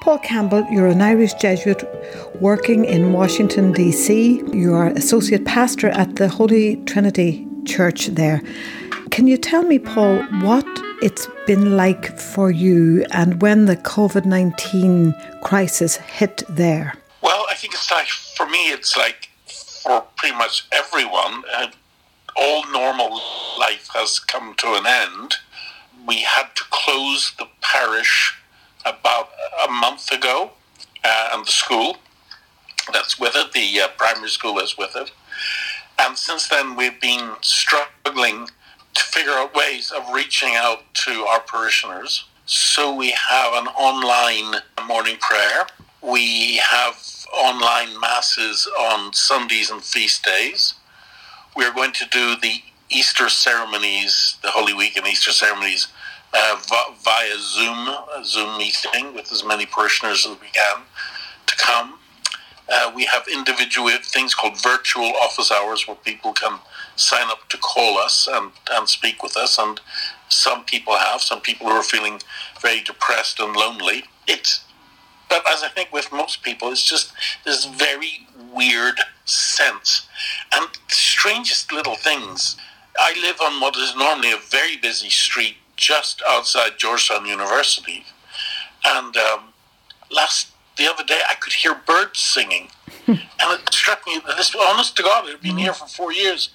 Paul Campbell, you're an Irish Jesuit working in Washington, D.C. You are associate pastor at the Holy Trinity Church there. Can you tell me, Paul, what it's been like for you and when the COVID 19 crisis hit there? Well, I think it's like, for me, it's like for pretty much everyone. Uh, all normal life has come to an end. We had to close the parish about a month ago, uh, and the school that's with it, the uh, primary school is with it. And since then, we've been struggling to figure out ways of reaching out to our parishioners. So we have an online morning prayer. We have online masses on Sundays and feast days. We're going to do the Easter ceremonies, the Holy Week and Easter ceremonies uh, via Zoom, a Zoom meeting with as many parishioners as we can to come. Uh, we have individual things called virtual office hours where people can sign up to call us and, and speak with us. And some people have, some people who are feeling very depressed and lonely. It's, but as I think with most people, it's just this very weird sense. And strangest little things. I live on what is normally a very busy street just outside Georgetown University. And um, last the other day, I could hear birds singing, and it struck me that this, honest to God, it had been here for four years,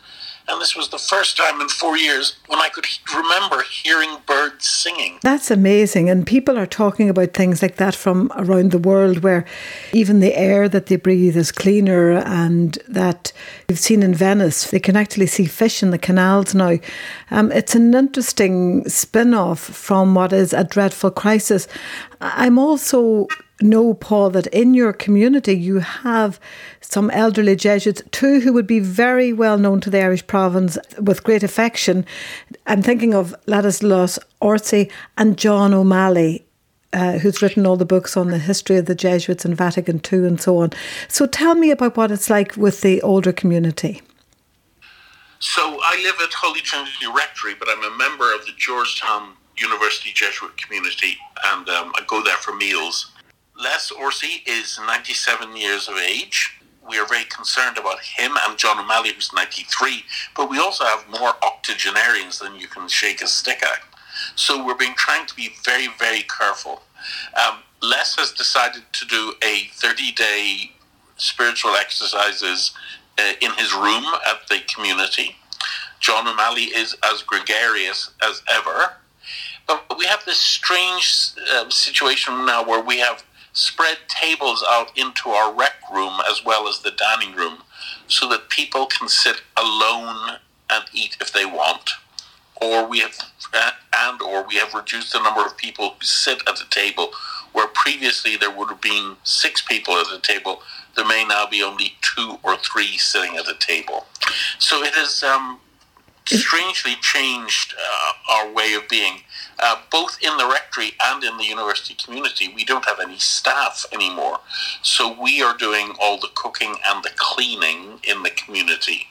and this was the first time in four years when I could remember hearing birds singing. That's amazing. And people are talking about things like that from around the world where even the air that they breathe is cleaner, and that we've seen in Venice, they can actually see fish in the canals now. Um, it's an interesting spin off from what is a dreadful crisis. I'm also know, Paul, that in your community you have some elderly Jesuits, two who would be very well known to the Irish province with great affection. I'm thinking of Ladislas Orsy and John O'Malley. Uh, who's written all the books on the history of the Jesuits in Vatican II and so on. So tell me about what it's like with the older community. So I live at Holy Trinity Rectory, but I'm a member of the Georgetown University Jesuit community, and um, I go there for meals. Les Orsy is 97 years of age. We are very concerned about him and John O'Malley, who's 93, but we also have more octogenarians than you can shake a stick at. So we're being trying to be very, very careful. Um, Les has decided to do a 30 day spiritual exercises uh, in his room at the community. John O'Malley is as gregarious as ever. But we have this strange uh, situation now where we have spread tables out into our rec room as well as the dining room so that people can sit alone and eat if they want. Or we have and or we have reduced the number of people who sit at the table where previously there would have been six people at the table there may now be only two or three sitting at the table. So it has um, strangely changed uh, our way of being uh, both in the rectory and in the university community, we don't have any staff anymore. So we are doing all the cooking and the cleaning in the community.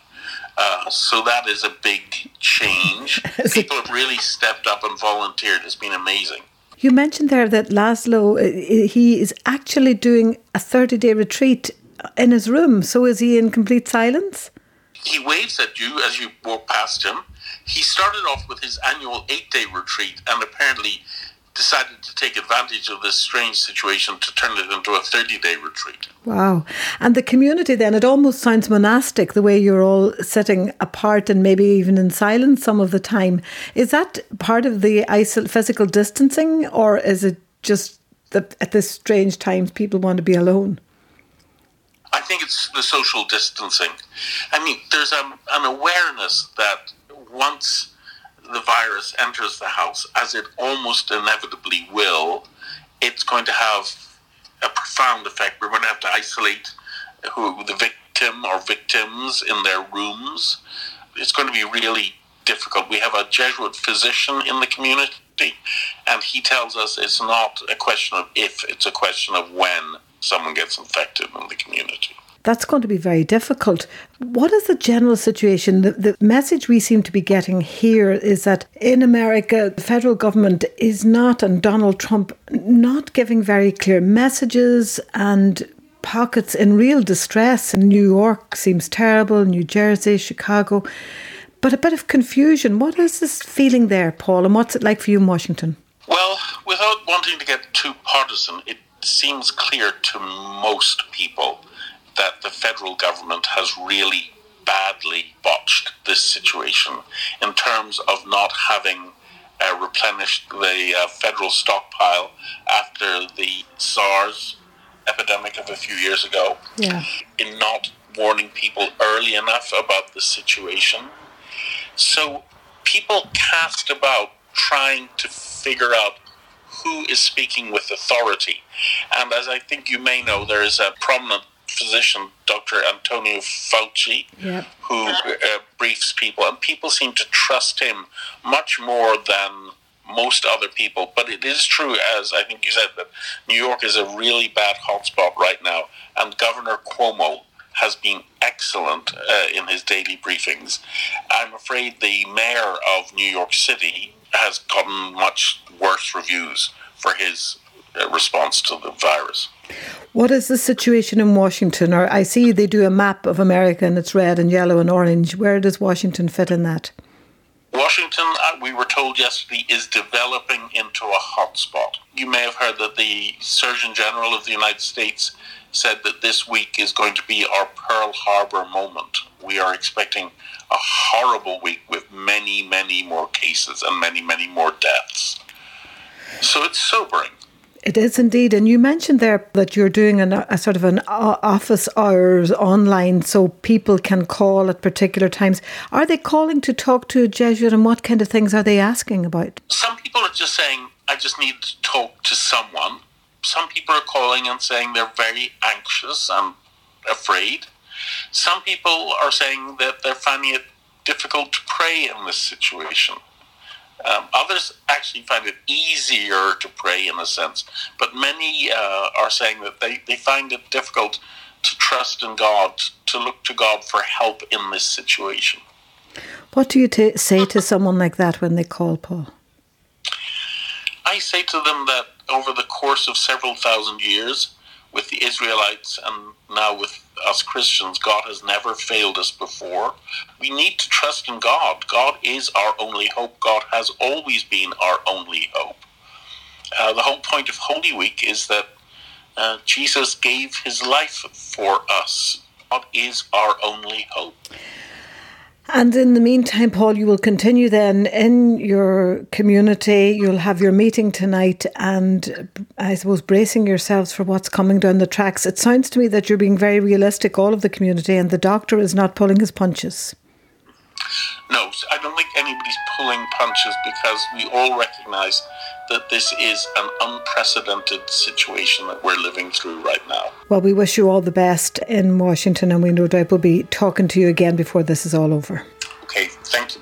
Uh, so that is a big change. People have really stepped up and volunteered. It's been amazing. You mentioned there that Laszlo, uh, he is actually doing a 30 day retreat in his room. So is he in complete silence? He waves at you as you walk past him he started off with his annual eight day retreat and apparently decided to take advantage of this strange situation to turn it into a 30 day retreat. Wow. And the community then, it almost sounds monastic the way you're all sitting apart and maybe even in silence some of the time. Is that part of the physical distancing or is it just that at this strange times people want to be alone? I think it's the social distancing. I mean, there's um, an awareness that once the virus enters the house, as it almost inevitably will, it's going to have a profound effect. We're going to have to isolate who the victim or victims in their rooms. It's going to be really difficult. We have a Jesuit physician in the community, and he tells us it's not a question of if, it's a question of when someone gets infected in the community. That's going to be very difficult. What is the general situation? The, the message we seem to be getting here is that in America, the federal government is not, and Donald Trump not giving very clear messages and pockets in real distress. New York seems terrible, New Jersey, Chicago, but a bit of confusion. What is this feeling there, Paul, and what's it like for you in Washington? Well, without wanting to get too partisan, it seems clear to most people that the federal government has really badly botched this situation in terms of not having uh, replenished the uh, federal stockpile after the SARS epidemic of a few years ago, yeah. in not warning people early enough about the situation. So people cast about trying to figure out who is speaking with authority. And as I think you may know, there is a prominent physician, Dr. Antonio Fauci, yep. who uh, briefs people, and people seem to trust him much more than most other people. But it is true, as I think you said, that New York is a really bad hotspot right now, and Governor Cuomo has been excellent uh, in his daily briefings. I'm afraid the mayor of New York City has gotten much worse reviews for his response to the virus. What is the situation in Washington? Or I see they do a map of America and it's red and yellow and orange. Where does Washington fit in that? Washington, uh, we were told yesterday, is developing into a hotspot. You may have heard that the Surgeon General of the United States said that this week is going to be our Pearl Harbor moment. We are expecting a horrible week with many, many more cases and many, many more deaths. So it's sobering. It is indeed. And you mentioned there that you're doing an, a sort of an uh, office hours online so people can call at particular times. Are they calling to talk to a Jesuit and what kind of things are they asking about? Some people are just saying, I just need to talk to someone. Some people are calling and saying they're very anxious and afraid. Some people are saying that they're finding it difficult to pray in this situation. Um, others actually find it easier to pray in a sense, but many uh, are saying that they, they find it difficult to trust in God, to look to God for help in this situation. What do you t- say to someone like that when they call, Paul? I say to them that over the course of several thousand years, with the Israelites and now with us Christians, God has never failed us before. We need to trust in God. God is our only hope. God has always been our only hope. Uh, the whole point of Holy Week is that uh, Jesus gave his life for us. God is our only hope. And in the meantime, Paul, you will continue then in your community. You'll have your meeting tonight and I suppose bracing yourselves for what's coming down the tracks. It sounds to me that you're being very realistic, all of the community, and the doctor is not pulling his punches. No, I don't think anybody's pulling punches because we all recognize that this is an unprecedented situation that we're living through right now. Well, we wish you all the best in Washington, and we no doubt will be talking to you again before this is all over. Okay, thank you.